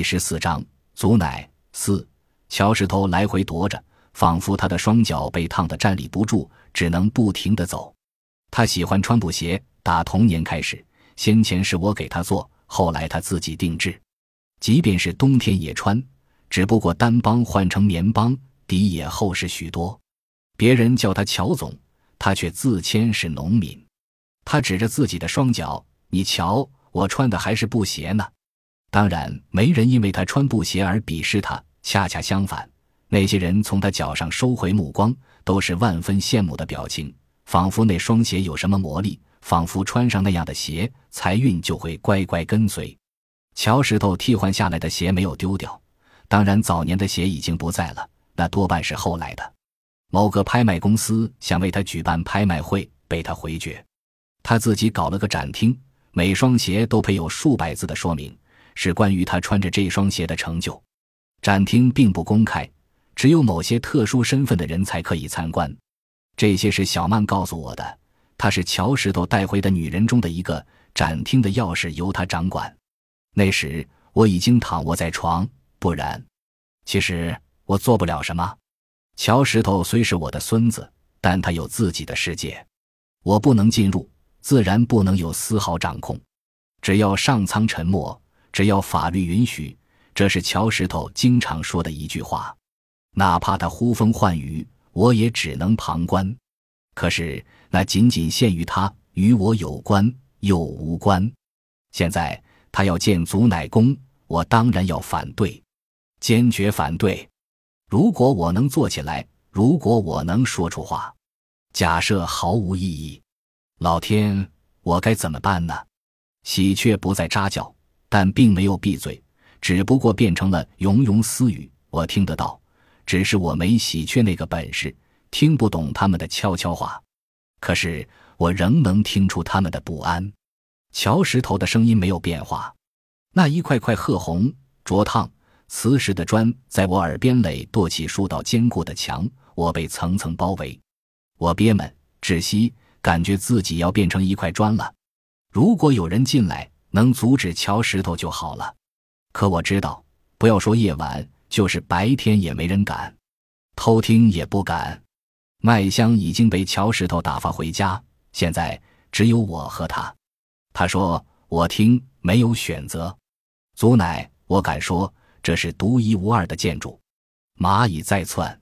第十四章，祖奶四。乔石头来回踱着，仿佛他的双脚被烫得站立不住，只能不停地走。他喜欢穿布鞋，打童年开始，先前是我给他做，后来他自己定制。即便是冬天也穿，只不过单帮换成棉帮，底也厚实许多。别人叫他乔总，他却自谦是农民。他指着自己的双脚：“你瞧，我穿的还是布鞋呢。”当然，没人因为他穿布鞋而鄙视他，恰恰相反，那些人从他脚上收回目光，都是万分羡慕的表情，仿佛那双鞋有什么魔力，仿佛穿上那样的鞋，财运就会乖乖跟随。乔石头替换下来的鞋没有丢掉，当然早年的鞋已经不在了，那多半是后来的。某个拍卖公司想为他举办拍卖会，被他回绝。他自己搞了个展厅，每双鞋都配有数百字的说明。是关于他穿着这双鞋的成就。展厅并不公开，只有某些特殊身份的人才可以参观。这些是小曼告诉我的。她是乔石头带回的女人中的一个。展厅的钥匙由她掌管。那时我已经躺卧在床，不然，其实我做不了什么。乔石头虽是我的孙子，但他有自己的世界，我不能进入，自然不能有丝毫掌控。只要上苍沉默。只要法律允许，这是乔石头经常说的一句话。哪怕他呼风唤雨，我也只能旁观。可是那仅仅限于他，与我有关又无关。现在他要建祖乃宫，我当然要反对，坚决反对。如果我能坐起来，如果我能说出话，假设毫无意义，老天，我该怎么办呢？喜鹊不再喳叫。但并没有闭嘴，只不过变成了庸庸私语。我听得到，只是我没喜鹊那个本事，听不懂他们的悄悄话。可是我仍能听出他们的不安。乔石头的声音没有变化，那一块块褐红、灼烫、磁石的砖在我耳边垒垛起数道坚固的墙，我被层层包围。我憋闷、窒息，感觉自己要变成一块砖了。如果有人进来，能阻止乔石头就好了，可我知道，不要说夜晚，就是白天也没人敢，偷听也不敢。麦香已经被乔石头打发回家，现在只有我和他。他说：“我听没有选择。”祖奶，我敢说这是独一无二的建筑。蚂蚁在窜，